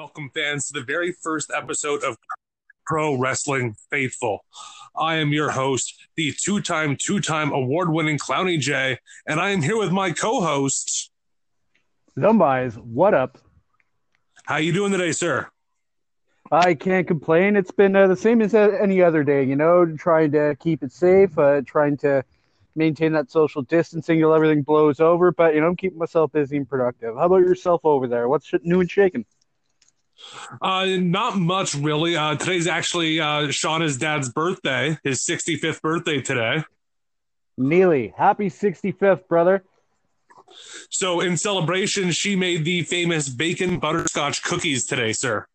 welcome fans to the very first episode of Pro Wrestling Faithful. I am your host, the two-time, two-time award-winning Clowny J, and I am here with my co-host. Zombies, what up? How you doing today, sir? I can't complain. It's been uh, the same as uh, any other day, you know, trying to keep it safe, uh, trying to maintain that social distancing until everything blows over. But, you know, I'm keeping myself busy and productive. How about yourself over there? What's new and shaking? Uh, not much, really. Uh, today's actually uh, Shauna's dad's birthday, his 65th birthday today. Neely, happy 65th, brother. So, in celebration, she made the famous bacon butterscotch cookies today, sir.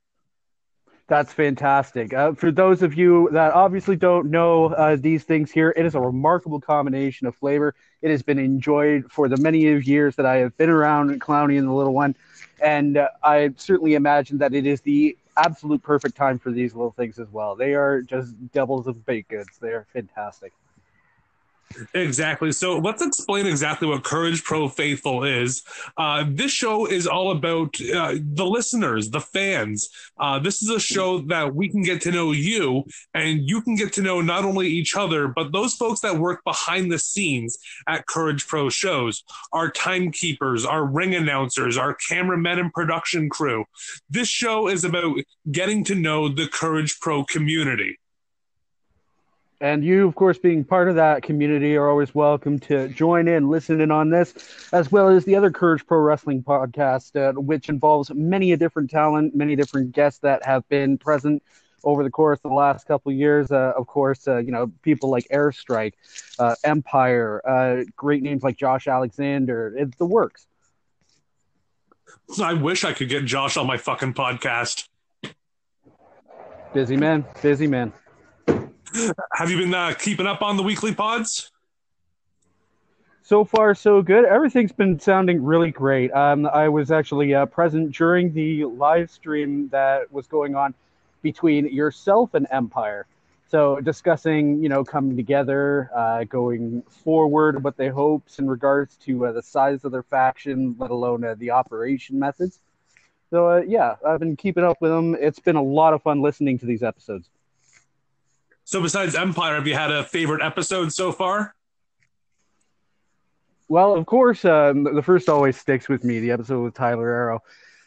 That's fantastic. Uh, for those of you that obviously don't know uh, these things here, it is a remarkable combination of flavor. It has been enjoyed for the many of years that I have been around Clowny and the Little One. And uh, I certainly imagine that it is the absolute perfect time for these little things as well. They are just devils of baked goods. They are fantastic. Exactly. So let's explain exactly what Courage Pro Faithful is. Uh, this show is all about uh, the listeners, the fans. Uh, this is a show that we can get to know you, and you can get to know not only each other, but those folks that work behind the scenes at Courage Pro shows, our timekeepers, our ring announcers, our cameramen and production crew. This show is about getting to know the Courage Pro community. And you, of course, being part of that community, are always welcome to join in, listen in on this, as well as the other Courage Pro Wrestling podcast, uh, which involves many a different talent, many different guests that have been present over the course of the last couple of years. Uh, of course, uh, you know people like Airstrike, uh, Empire, uh, great names like Josh Alexander. It's the works. I wish I could get Josh on my fucking podcast. Busy man, busy man. Have you been uh, keeping up on the weekly pods? So far, so good. Everything's been sounding really great. Um, I was actually uh, present during the live stream that was going on between yourself and Empire. So discussing, you know, coming together, uh, going forward, what they hopes in regards to uh, the size of their faction, let alone uh, the operation methods. So uh, yeah, I've been keeping up with them. It's been a lot of fun listening to these episodes. So, besides Empire, have you had a favorite episode so far? Well, of course, um, the first always sticks with me, the episode with Tyler Arrow.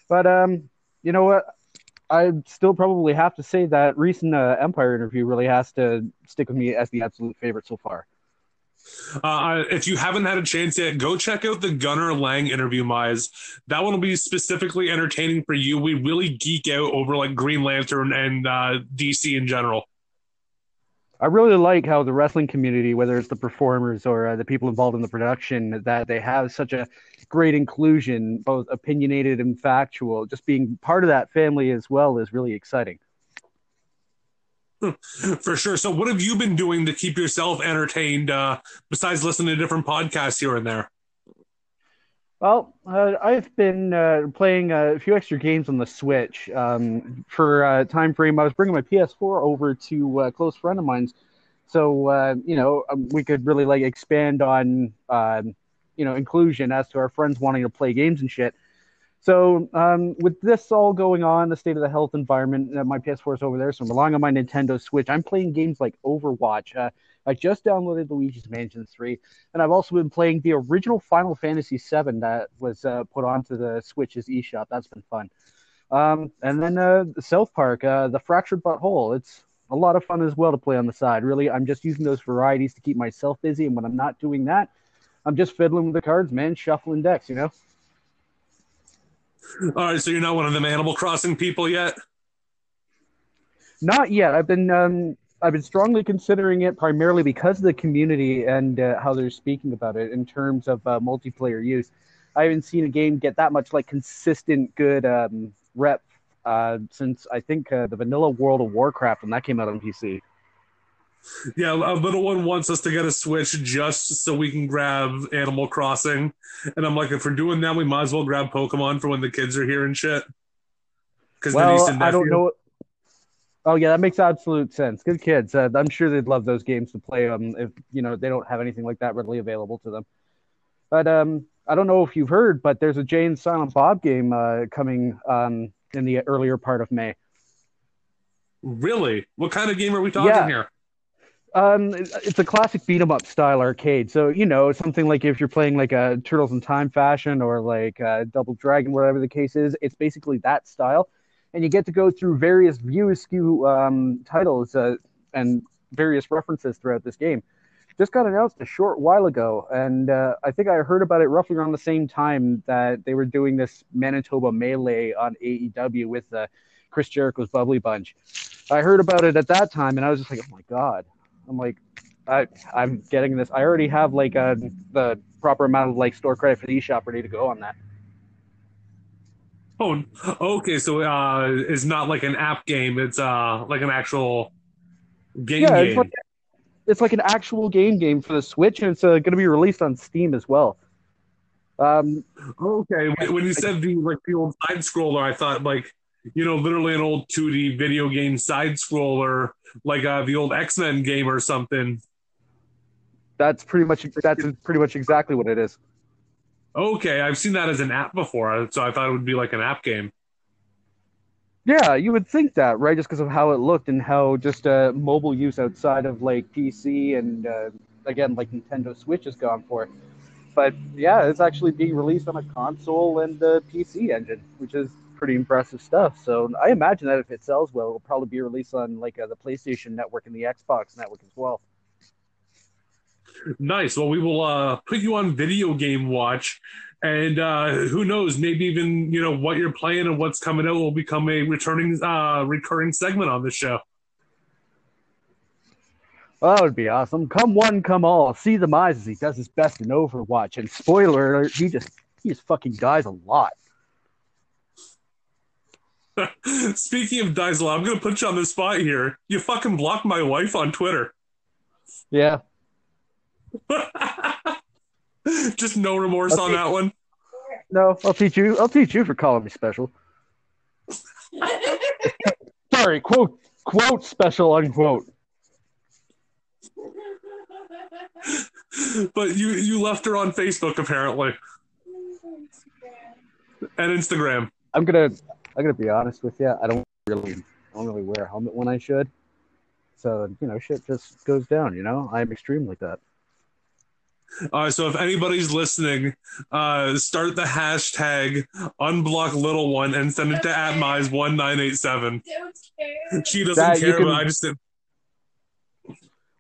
But um, you know what? I still probably have to say that recent uh, Empire interview really has to stick with me as the absolute favorite so far. Uh, if you haven't had a chance yet, go check out the Gunnar Lang interview, Mize. That one will be specifically entertaining for you. We really geek out over like Green Lantern and uh, DC in general. I really like how the wrestling community, whether it's the performers or uh, the people involved in the production, that they have such a great inclusion, both opinionated and factual. Just being part of that family as well is really exciting. For sure. So, what have you been doing to keep yourself entertained uh, besides listening to different podcasts here and there? Well, uh, I've been uh, playing a few extra games on the Switch. Um, for uh, time frame, I was bringing my PS4 over to a close friend of mine's, so uh, you know um, we could really like expand on um, you know inclusion as to our friends wanting to play games and shit. So um, with this all going on, the state of the health environment, uh, my PS4 is over there, so I'm relying on my Nintendo Switch. I'm playing games like Overwatch. I just downloaded Luigi's Mansion 3, and I've also been playing the original Final Fantasy 7 that was uh, put onto the Switch's eShop. That's been fun. Um, and then uh, South Park, uh, The Fractured But Whole. It's a lot of fun as well to play on the side. Really, I'm just using those varieties to keep myself busy, and when I'm not doing that, I'm just fiddling with the cards, man, shuffling decks, you know? All right, so you're not one of them Animal Crossing people yet? Not yet. I've been um, I've been strongly considering it primarily because of the community and uh, how they're speaking about it in terms of uh, multiplayer use. I haven't seen a game get that much like consistent good um, rep uh, since I think uh, the vanilla World of Warcraft when that came out on PC. Yeah, a little one wants us to get a Switch just so we can grab Animal Crossing, and I'm like, if we're doing that, we might as well grab Pokemon for when the kids are here and shit. Because well, I don't know. Oh yeah, that makes absolute sense. Good kids. Uh, I'm sure they'd love those games to play them if you know they don't have anything like that readily available to them. But um, I don't know if you've heard, but there's a Jay and Silent Bob game uh, coming um, in the earlier part of May. Really? What kind of game are we talking Yeah. here? Um, it's a classic beat 'em up style arcade. So you know, something like if you're playing like a Turtles in Time fashion or like uh, Double Dragon, whatever the case is, it's basically that style, and you get to go through various view askew um, titles uh, and various references throughout this game. Just got announced a short while ago, and uh, I think I heard about it roughly around the same time that they were doing this Manitoba Melee on AEW with uh, Chris Jericho's Bubbly Bunch. I heard about it at that time, and I was just like, "Oh my god!" I'm like, I, I'm getting this. I already have like uh, the proper amount of like store credit for the eShop ready to go on that. Oh, okay. So uh, it's not like an app game. It's uh like an actual game yeah, game. it's like it's like an actual game game for the Switch, and it's uh, going to be released on Steam as well. Um, Okay, when- when you said the like the old side scroller, I thought like you know literally an old 2D video game side scroller, like uh, the old X Men game or something. that's pretty much that's pretty much exactly what it is. Okay, I've seen that as an app before, so I thought it would be like an app game. Yeah, you would think that, right? Just because of how it looked and how just uh, mobile use outside of like PC and uh, again like Nintendo Switch has gone for. But yeah, it's actually being released on a console and a PC engine, which is pretty impressive stuff. So I imagine that if it sells well, it'll probably be released on like uh, the PlayStation Network and the Xbox Network as well. Nice. Well, we will uh, put you on video game watch, and uh, who knows, maybe even you know what you're playing and what's coming out will become a returning, uh, recurring segment on the show. Well, that would be awesome. Come one, come all. See the Mises. he does his best in Overwatch. And spoiler alert, he just he just fucking dies a lot. Speaking of Diesel, I'm gonna put you on the spot here. You fucking blocked my wife on Twitter. Yeah. Just no remorse on Okay. that one. No, I'll teach you. I'll teach you for calling me special. Sorry, quote quote special unquote. But you you left her on Facebook apparently and Instagram. I'm gonna I'm gonna be honest with you. I don't really I don't really wear a helmet when I should. So you know, shit just goes down. You know, I'm extreme like that. Uh, so if anybody's listening, uh, start the hashtag unblock little one and send it to at mize one nine eight seven. She doesn't That care, can- but I just did.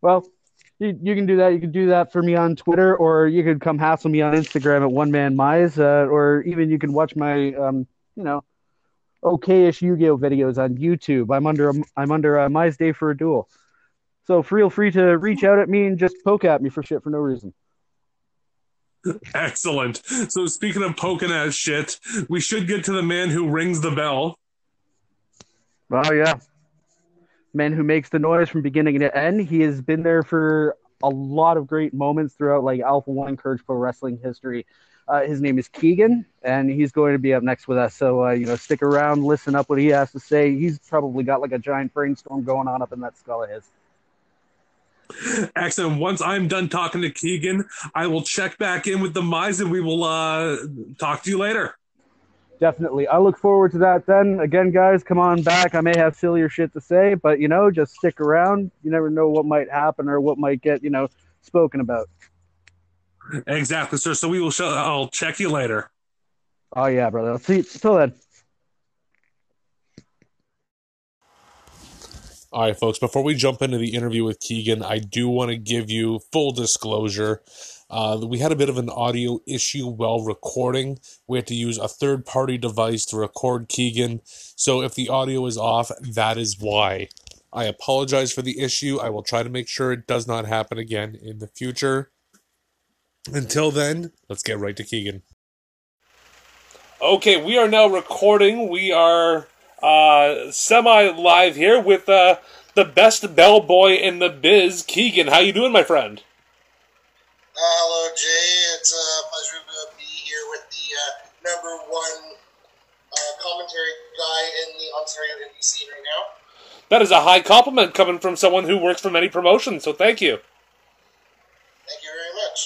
Well, you, you can do that. You can do that for me on Twitter, or you could come hassle me on Instagram at one man mize, uh, or even you can watch my um, you know, okayish Yu-Gi-Oh videos on YouTube. I'm under I'm under uh, Mize Day for a Duel. So feel free to reach out at me and just poke at me for shit for no reason. excellent. So speaking of poking at shit, we should get to the man who rings the bell. Oh yeah, man who makes the noise from beginning to end. He has been there for a lot of great moments throughout like Alpha One Courage Pro Wrestling history. Uh, his name is Keegan, and he's going to be up next with us. So uh, you know, stick around, listen up what he has to say. He's probably got like a giant brainstorm going on up in that skull of his. Excellent. Once I'm done talking to Keegan, I will check back in with the Mize and we will uh, talk to you later. Definitely, I look forward to that. Then again, guys, come on back. I may have sillier shit to say, but you know, just stick around. You never know what might happen or what might get you know spoken about. Exactly, sir. So we will. Show, I'll check you later. Oh yeah, brother. I'll see you till then. All right, folks, before we jump into the interview with Keegan, I do want to give you full disclosure. Uh, we had a bit of an audio issue while recording. We had to use a third party device to record Keegan. So if the audio is off, that is why. I apologize for the issue. I will try to make sure it does not happen again in the future. Until then, let's get right to Keegan. Okay, we are now recording. We are uh, semi live here with uh, the best bellboy in the biz, Keegan. How you doing, my friend? Uh, hello, Jay. It's a pleasure to be here with the uh, number one uh, commentary guy in the Ontario indie scene right now. That is a high compliment coming from someone who works for many promotions. So thank you. Thank you very much.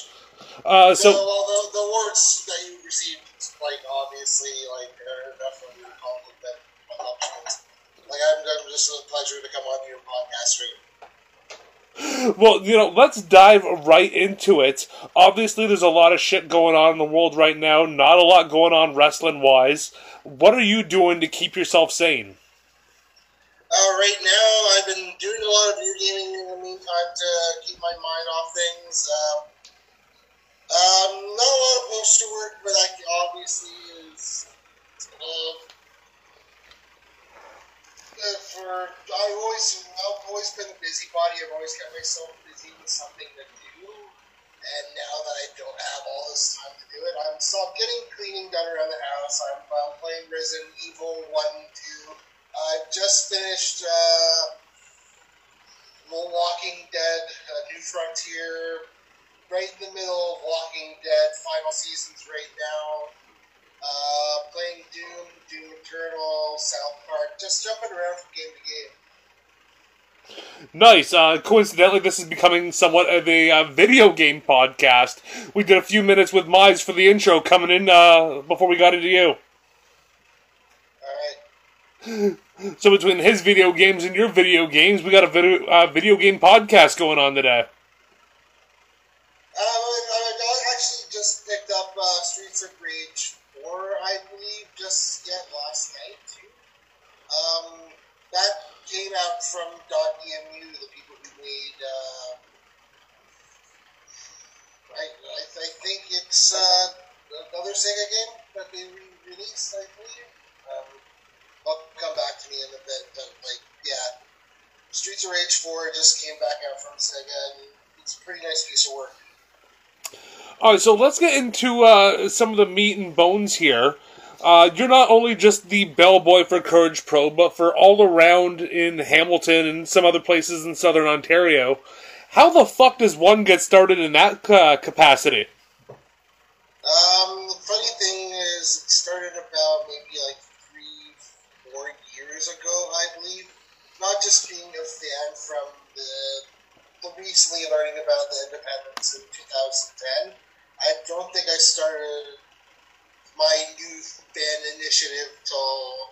Uh, So, so well, the, the awards that you received, like obviously, like are definitely a compliment. compliment. Like I'm, I'm just a pleasure to come on your podcast. Right? Well, you know, let's dive right into it. Obviously, there's a lot of shit going on in the world right now. Not a lot going on wrestling wise. What are you doing to keep yourself sane? Uh, right now, I've been doing a lot of video gaming in the meantime to keep my mind off things. Uh, um, not a lot of poster work, but that obviously is uh, for. I've always, I've always been a busybody. I've always kept myself busy with something to do. And now that I don't have all this time to do it, I'm still getting cleaning done around the house. I'm uh, playing Resident Evil 1, 2. I've just finished uh, Walking Dead, New Frontier, right in the middle of Walking Dead, final seasons right now. Uh, playing Doom, Doom Eternal, South Park, just jumping around from game to game. Nice. Uh, coincidentally, this is becoming somewhat of a uh, video game podcast. We did a few minutes with Mize for the intro coming in uh, before we got into you. Alright. So between his video games and your video games, we got a video, uh, video game podcast going on today. Uh, I, I actually just picked up uh, Streets of Rage 4, I believe, just yet last night, too. Um, that came out from Dotemu, the people who made, uh, I, I, I think it's uh, another Sega game that they re-released, I believe. Um, I'll come back to me in a bit, but, like, yeah. Streets of Rage 4 just came back out from Sega, and it's a pretty nice piece of work. All right, so let's get into uh, some of the meat and bones here. Uh, you're not only just the bellboy for Courage Pro, but for all around in Hamilton and some other places in southern Ontario. How the fuck does one get started in that uh, capacity? Um, the funny thing is, it started about maybe like three, four years ago, I believe. Not just being a fan from the, the recently learning about the independence in 2010. I don't think I started my youth band initiative till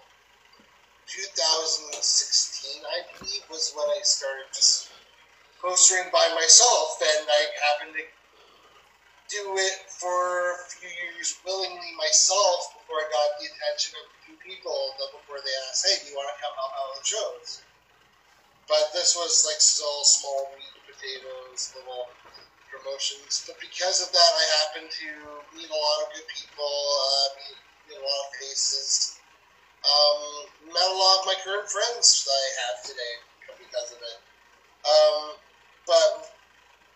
2016, I believe, was when I started just postering by myself, and I happened to do it for a few years willingly myself before I got the attention of two people before they asked, hey, do you want to come out with the shows? But this was like still small meat potatoes, little promotions. But because of that, I happened to meet a lot of good people, uh, meet, a lot of faces. Um, met a lot of my current friends that I have today because of it. Um, but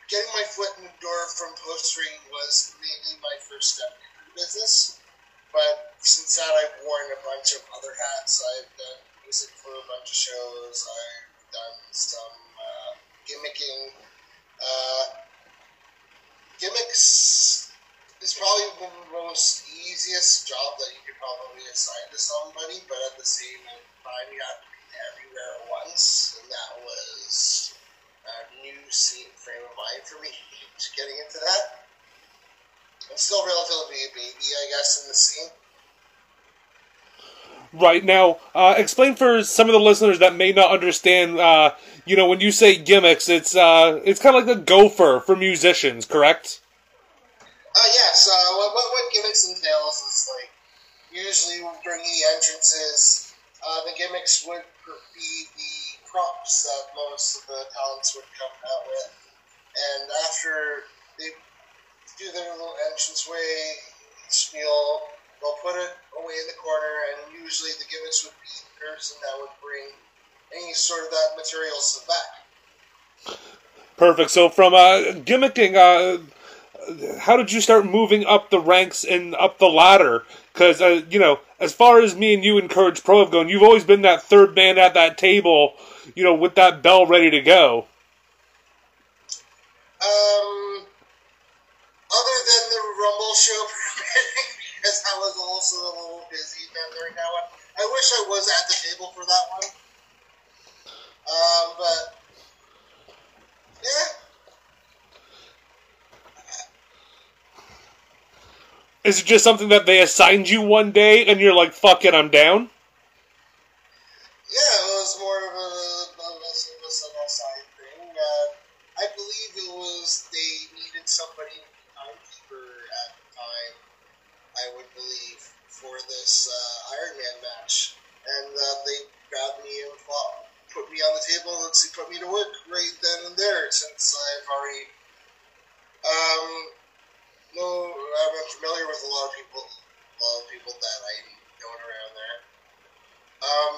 getting my foot in the door from postering was maybe my first step into the business. But since that, I've worn a bunch of other hats. I've done music for a bunch of shows. I've done some uh, gimmicking. Uh, gimmicks is probably the most easiest job that you could probably assign to somebody, but at the same time, you have to be everywhere at once, and that was a new scene frame of mind for me getting into that. I'm still relatively a baby, I guess, in the scene. Right now, uh, explain for some of the listeners that may not understand. Uh, you know, when you say gimmicks, it's uh, it's kind of like the gopher for musicians, correct? Uh, yes. Uh, what, what, what gimmicks entails is like usually during the entrances, uh, the gimmicks would be the props that most of the talents would come out with, and after they do their little entrance entranceway spiel, they'll put it away in the corner, and usually the gimmicks would be the person that would bring any sort of that materials back. Perfect. So from uh, gimmicking, uh, how did you start moving up the ranks and up the ladder? Because uh, you know, as far as me and you encourage Courage Pro have gone, you've always been that third man at that table, you know, with that bell ready to go. Um, other than the Rumble show, because I was also a little busy then during that one. I wish I was at the table for that one. Um, but yeah, Is it just something that they assigned you one day and you're like, fuck it, I'm down? Yeah, it was this uh, Iron Man match, and uh, they grabbed me and fought, put me on the table and they put me to work right then and there since I've already. Um, no, I'm familiar with a lot of people, a lot of people that I know around there. Um,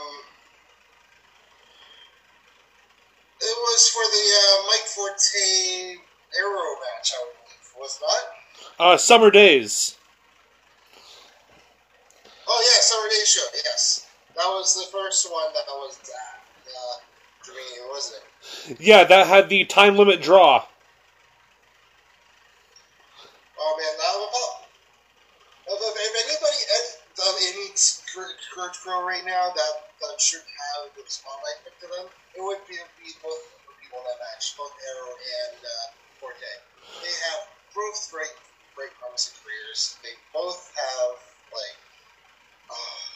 it was for the uh, Mike Forte Arrow match, I believe, was not? Uh, Summer Days. That was the first one that was that uh, wasn't it? Yeah, that had the time limit draw. Oh man, now about if, if if anybody done any Courage Pro right now that that should have the spotlight put to them, it would be, be both the people that match, both Arrow and uh, Forte. They have both great, great promising careers. They both have like, oh, they're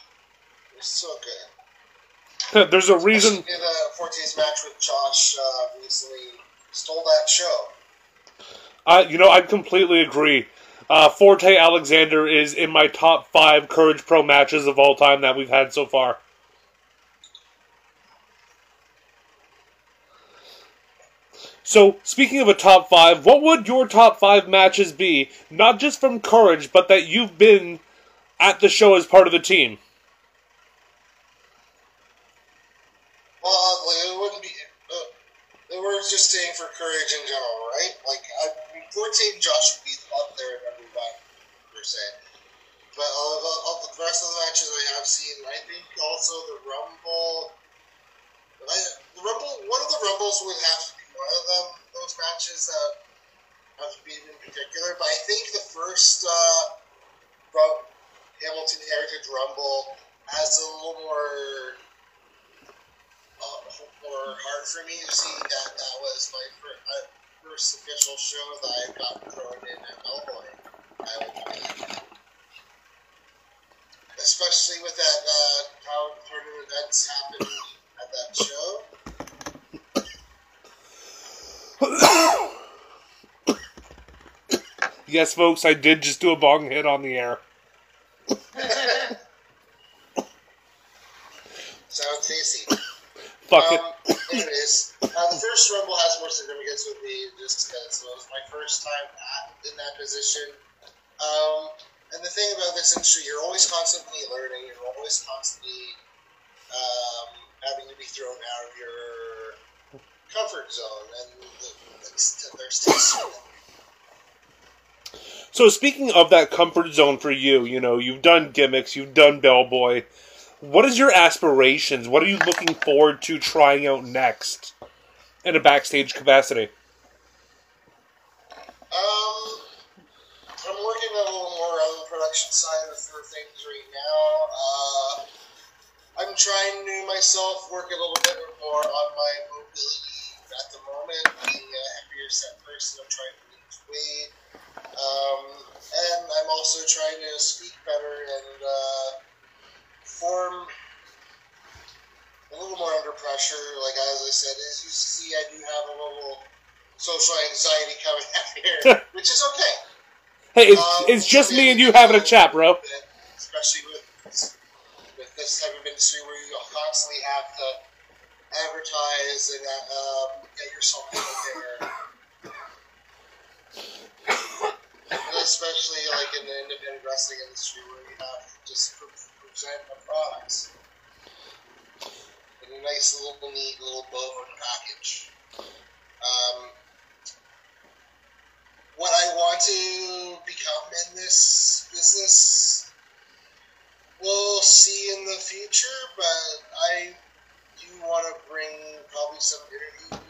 so good. There's a reason. Especially in uh, Forte's match with Josh uh, recently stole that show. Uh, you know, I completely agree. Uh, Forte Alexander is in my top five Courage Pro matches of all time that we've had so far. So, speaking of a top five, what would your top five matches be? Not just from Courage, but that you've been at the show as part of the team. Well, like, it wouldn't be. Uh, we're just saying for courage in general, right? Like, I mean, Forte and Josh would be up there at number one, per se. But of, of the rest of the matches I have seen, I think also the Rumble. I, the Rumble, one of the Rumbles would have to be one of them. Those matches that have to be in particular. But I think the first uh, Rum- Hamilton Heritage Rumble has a little more more hard for me to see that that was my first, uh, first official show that I got thrown in at Melbourne. I would believe. Especially with that uh, how tournament events happened at that show. Yes, folks, I did just do a bong hit on the air. Sounds tasty. Fuck it. Um, anyways, uh, the first Rumble has more significance with me just because it was my first time at, in that position. Um, and the thing about this industry, you're always constantly learning. You're always constantly um, having to be thrown out of your comfort zone, and the, there's tests. So speaking of that comfort zone for you, you know, you've done gimmicks, you've done bellboy. What is your aspirations? What are you looking forward to trying out next in a backstage capacity? Um, I'm working a little more on the production side of things right now. Uh, I'm trying to myself work a little bit more on my mobility at the moment. Being a heavier set person, I'm trying to lose weight. Um, and I'm also trying to speak better and uh, form a little Like as I said, as you see, I do have a little social anxiety coming out here, which is okay. Hey, it's, Um, it's just me and you having a chat, bro. Especially with with this type of industry where you constantly have to advertise and uh, um, get yourself out there. Especially like in the independent wrestling industry where you have to just present the products a nice little neat little bone package. Um, what I want to become in this business, we'll see in the future, but I do want to bring probably some interviewing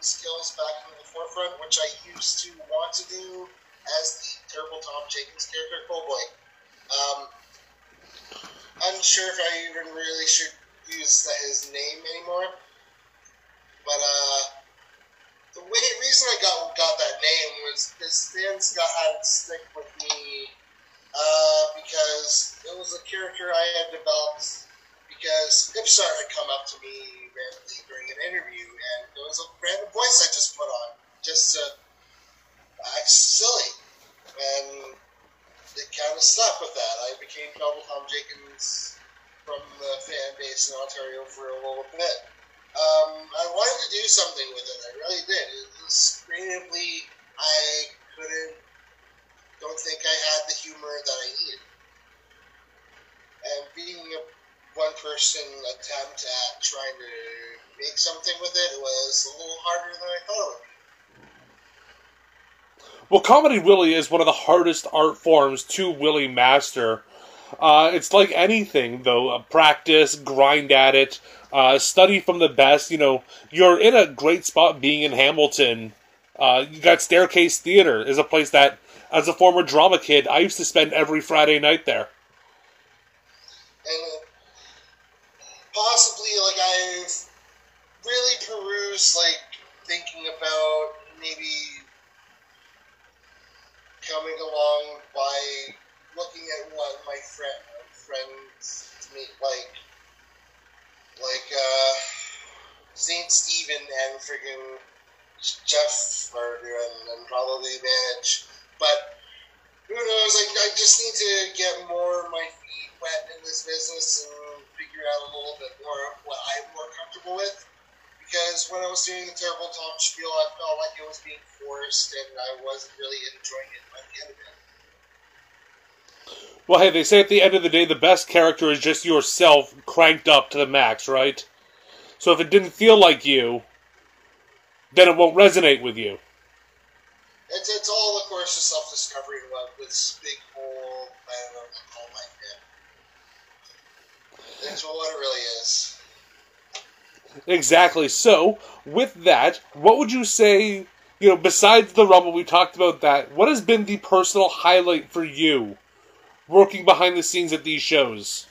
skills back into the forefront, which I used to want to do as the terrible Tom Jenkins character, Cowboy. Um, unsure if I even really should use his name anymore, but uh, the way, reason I got got that name was because fans got had it stick with me uh, because it was a character I had developed because Ipsar had come up to me randomly during an interview and it was a random voice I just put on just to act silly and it kind of stuck with that. I became Double Tom Jenkins from the fan base in Ontario for a little bit. Um, I wanted to do something with it. I really did. It was creatively, I couldn't, don't think I had the humor that I needed. And being a one person attempt at trying to make something with it was a little harder than I thought. Well, comedy really is one of the hardest art forms to really master. Uh, it's like anything, though. Uh, practice, grind at it, uh, study from the best. You know, you're in a great spot being in Hamilton. Uh, you got Staircase Theater is a place that, as a former drama kid, I used to spend every Friday night there. and possibly like I've really perused like thinking about maybe coming along by looking at what my friend friends meet like like uh Saint Stephen and friggin' Jeff are doing and probably Vantage. But who knows? Like I just need to get more of my feet wet in this business and figure out a little bit more of what I'm more comfortable with. Because when I was doing the terrible Tom spiel, I felt like it was being forced, and I wasn't really enjoying it by the end of it. Well, hey, they say at the end of the day, the best character is just yourself cranked up to the max, right? So if it didn't feel like you, then it won't resonate with you. It's, it's all, of course, a self discovery with this big whole, I don't know what to call my head. That's what it really is. Exactly. So, with that, what would you say, you know, besides the Rumble, we talked about that, what has been the personal highlight for you working behind the scenes at these shows?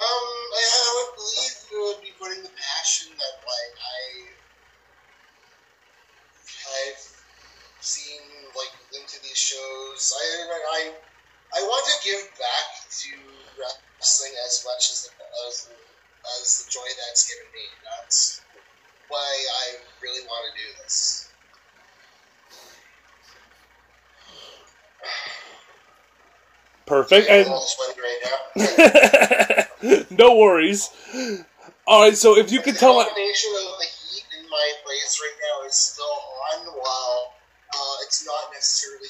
Um, I, I would believe it would be putting the passion that like I I've seen like into these shows. I I I want to give back to wrestling as much as the, as as the joy that's given me. That's why I really want to do this. Perfect. And no worries. All right. So, if you could tell, it, combination of the heat in my place right now is still on, while uh, it's not necessarily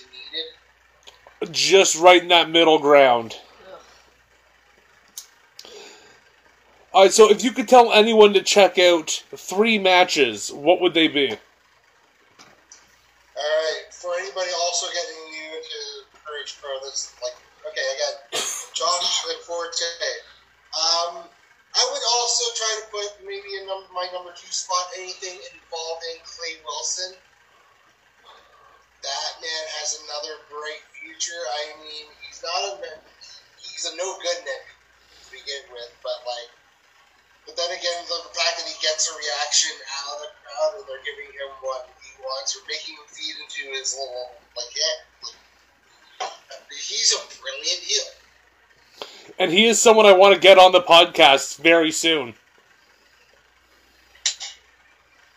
needed. just right in that middle ground. All right. So, if you could tell anyone to check out three matches, what would they be? And Forte. Um, I would also try to put maybe in number, my number two spot anything involving Clay Wilson. That man has another bright future. I mean, he's not a he's a no good Nick to begin with, but like, but then again, the, fact that he gets a reaction out of the crowd and they're giving him what he wants or making him feed into his little like yeah, like, he's a brilliant heel. And he is someone I want to get on the podcast very soon.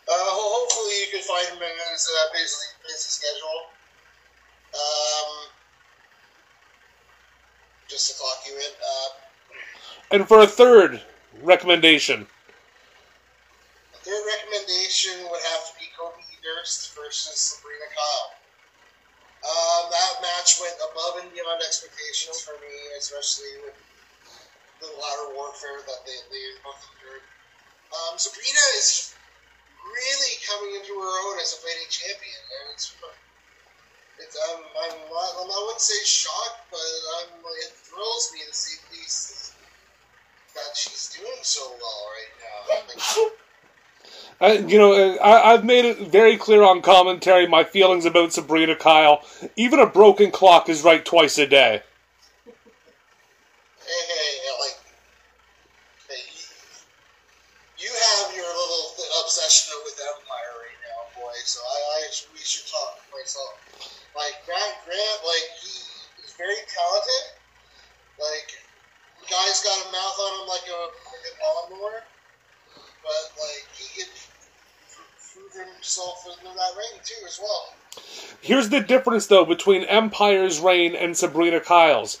Uh, ho- hopefully, you can find him in his uh, busy, busy schedule. Um, just to clock you in. Uh, And for a third recommendation, the third recommendation would have to be Kobe Durst versus Sabrina Kyle. Um, that match went above and beyond expectations for me, especially with the ladder warfare that they, they both endured. Um, Sabrina is really coming into her own as a fighting champion, and it's it's um, I'm not, I wouldn't say shocked, but I'm it thrills me to see these that she's doing so well right now. I, you know, I, I've made it very clear on commentary my feelings about Sabrina Kyle. Even a broken clock is right twice a day. hey, hey, like, hey, you, have your little obsession with Empire right now, boy. So I, I we should talk myself. Like Grant, Grant, like he is very talented. Like, guy's got a mouth on him like a an lawnmower, but like himself in that too as well. Here's the difference, though, between Empire's reign and Sabrina Kyle's.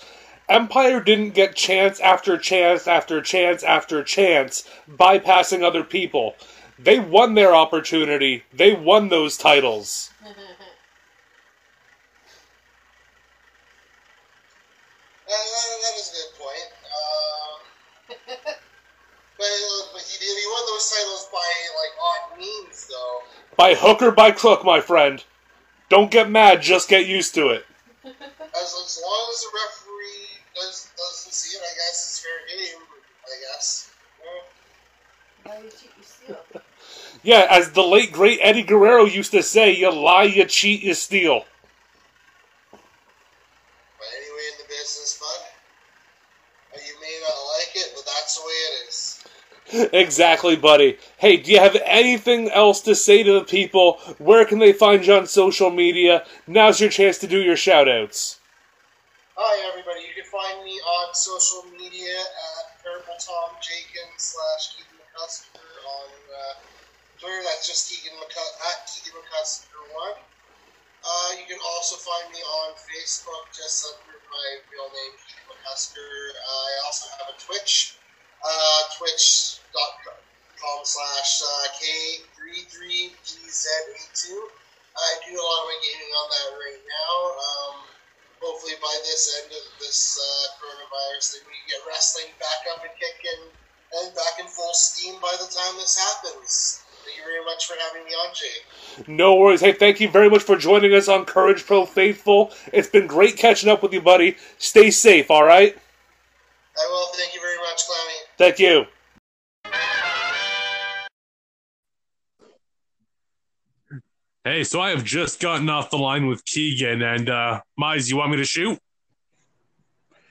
Empire didn't get chance after chance after chance after chance bypassing other people. They won their opportunity. They won those titles. That, that but, but he did. He won those titles by like odd means, though. By hook or by crook, my friend. Don't get mad, just get used to it. As, as long as the referee does, doesn't see it, I guess it's fair game. I guess. Yeah. Why you cheat, you steal. Yeah, as the late great Eddie Guerrero used to say, you lie, you cheat, you steal. But anyway, in the business, bud. Uh, You may not like it, but that's the way it is. Exactly, buddy. Hey, do you have anything else to say to the people? Where can they find you on social media? Now's your chance to do your shoutouts. Hi, everybody. You can find me on social media at Purple Tom slash Keegan McCusker on uh, Twitter. That's just Keegan McCu- at Keegan McCusker one. Uh, you can also find me on Facebook just under my real name, Keegan McCusker. I also have a Twitch, uh, twitch.com slash uh, K33GZ82. I do a lot of my gaming on that right now. Um, hopefully by this end of this uh, coronavirus we can get wrestling back up and kicking and back in full steam by the time this happens. Thank you very much for having me on, Jay. No worries. Hey, thank you very much for joining us on Courage Pro Faithful. It's been great catching up with you, buddy. Stay safe, all right? I will. Thank you very much, Clowny. Thank you. Hey, so I have just gotten off the line with Keegan, and uh, Mize, you want me to shoot?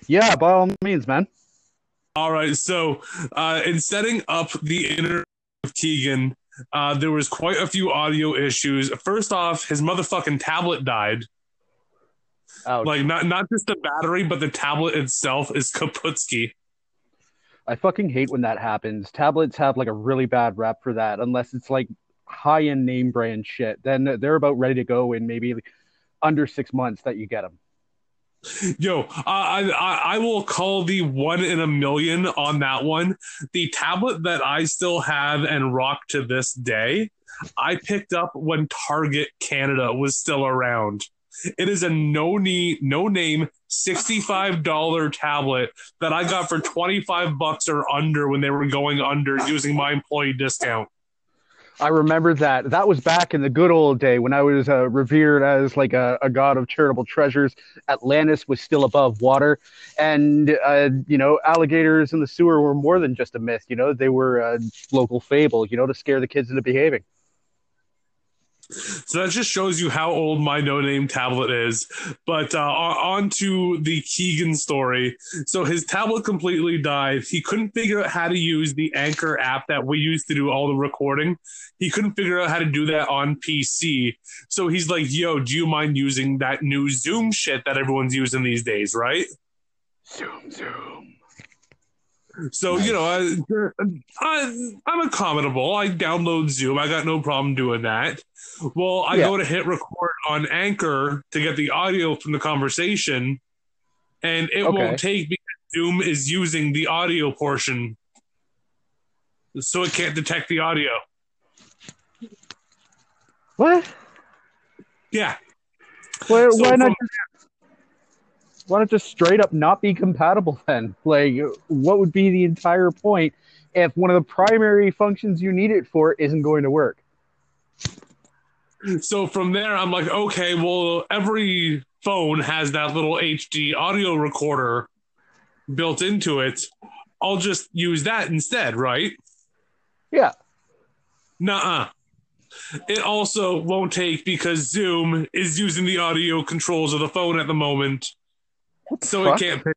Yeah, by all means, man. All right. So, uh, in setting up the interview with Keegan, uh, there was quite a few audio issues. First off, his motherfucking tablet died. Ouch. Like not not just the battery, but the tablet itself is kaputski. I fucking hate when that happens. Tablets have like a really bad rep for that, unless it's like high end name brand shit. Then they're about ready to go in maybe under six months that you get them. Yo, I, I I will call the one in a million on that one. The tablet that I still have and rock to this day, I picked up when Target Canada was still around. It is a no need, no name, sixty-five dollar tablet that I got for twenty-five bucks or under when they were going under using my employee discount. I remember that. That was back in the good old day when I was uh, revered as like a, a god of charitable treasures. Atlantis was still above water, and uh, you know alligators in the sewer were more than just a myth. You know they were a local fable. You know to scare the kids into behaving. So that just shows you how old my no name tablet is. But uh, on to the Keegan story. So his tablet completely died. He couldn't figure out how to use the Anchor app that we used to do all the recording. He couldn't figure out how to do that on PC. So he's like, yo, do you mind using that new Zoom shit that everyone's using these days, right? Zoom, zoom. So you know, I, I I'm accommodable. I download Zoom. I got no problem doing that. Well, I Yeah. go to hit record on Anchor to get the audio from the conversation, and it Okay. won't take because Zoom is using the audio portion, so it can't detect the audio. What? Yeah. Why, So why not? from- Just, why don't just straight up not be compatible then? Like, what would be the entire point if one of the primary functions you need it for isn't going to work? So from there, I'm like, okay, well, every phone has that little HD audio recorder built into it. I'll just use that instead, right? Yeah. Nuh-uh. It also won't take because Zoom is using the audio controls of the phone at the moment, so fuck? it can't pick.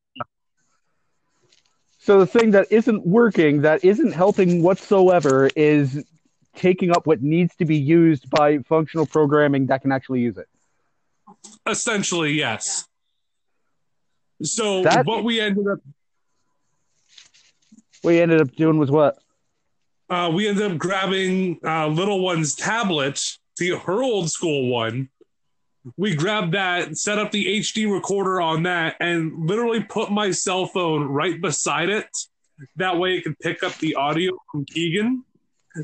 So the thing that isn't working, that isn't helping whatsoever, is taking up what needs to be used by functional programming that can actually use it. Essentially, yes. So That- what we ended up What you ended up doing was what? uh, we ended up grabbing uh, little one's tablet, the her old school one. We grabbed that, set up the HD recorder on that, and literally put my cell phone right beside it. That way, it could pick up the audio from Keegan.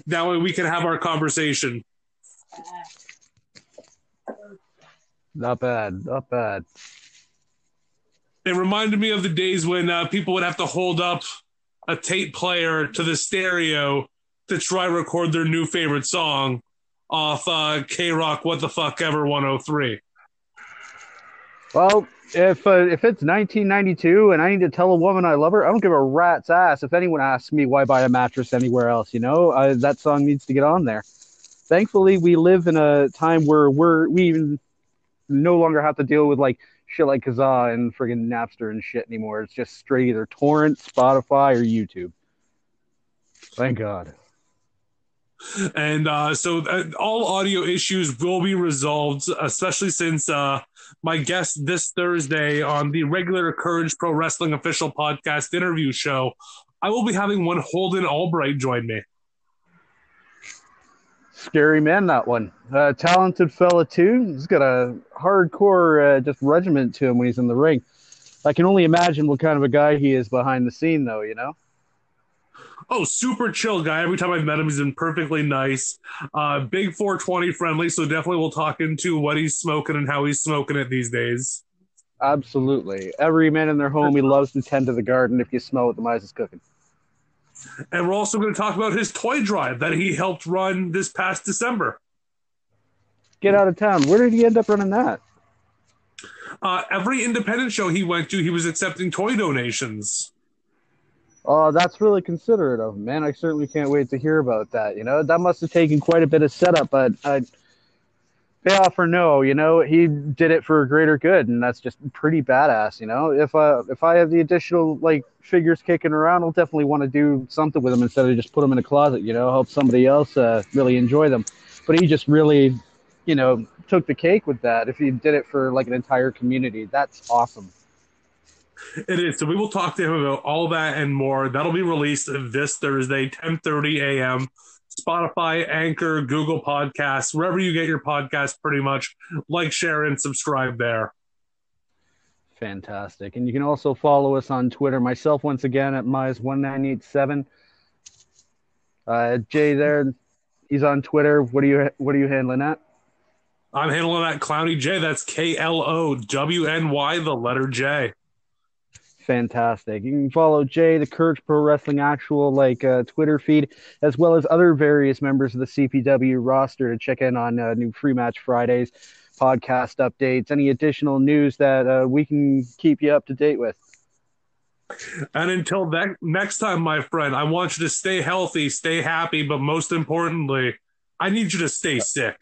That way, we can have our conversation. Not bad. Not bad. It reminded me of the days when uh, people would have to hold up a tape player to the stereo to try record their new favorite song. Off uh, K Rock What the Fuck Ever 103. Well, if uh, if it's 1992 and I need to tell a woman I love her, I don't give a rat's ass if anyone asks me why buy a mattress anywhere else. You know, uh, that song needs to get on there. Thankfully, we live in a time where we're we even no longer have to deal with like shit like Kazaa and friggin' Napster and shit anymore. It's just straight either torrent, Spotify, or YouTube. Thank God. And uh, so uh, all audio issues will be resolved, especially since uh, my guest this Thursday on the regular Courage Pro Wrestling official podcast interview show, I will be having one Holden Albright join me. Scary man, that one. Uh, talented fella too. He's got a hardcore uh, just regiment to him when he's in the ring. I can only imagine what kind of a guy he is behind the scene, though. You know. Oh, super chill guy. Every time I've met him, he's been perfectly nice. Uh, big 420 friendly. So definitely we'll talk into what he's smoking and how he's smoking it these days. Absolutely. Every man in their home, he loves to tend to the garden if you smell what the Mize is cooking. And we're also going to talk about his toy drive that he helped run this past December. Get out of town. Where did he end up running that? Uh, every independent show he went to, he was accepting toy donations. Oh, that's really considerate of him, man. I certainly can't wait to hear about that. You know, that must have taken quite a bit of setup, but I payoff or no, you know, he did it for a greater good, and that's just pretty badass. You know, if uh if I have the additional like figures kicking around, I'll definitely want to do something with them instead of just put them in a closet. You know, help somebody else uh, really enjoy them. But he just really, you know, took the cake with that. If he did it for like an entire community, that's awesome. It is. So we will talk to him about all that and more. That'll be released this Thursday, 10:30 a.m. Spotify, Anchor, Google Podcasts, wherever you get your podcast, pretty much. Like, share, and subscribe there. Fantastic. And you can also follow us on Twitter. Myself, once again, at Mize1987. Uh, Jay there, he's on Twitter. What are you What are you handling at? I'm handling that Klowny J. That's K L O W N Y, the letter J fantastic. You can follow Jay, the Courage Pro Wrestling actual like uh, Twitter feed, as well as other various members of the CPW roster to check in on uh, new free match Fridays, podcast updates, any additional news that uh, we can keep you up to date with. And until that next time, my friend, I want you to stay healthy, stay happy, but most importantly, I need you to stay sick.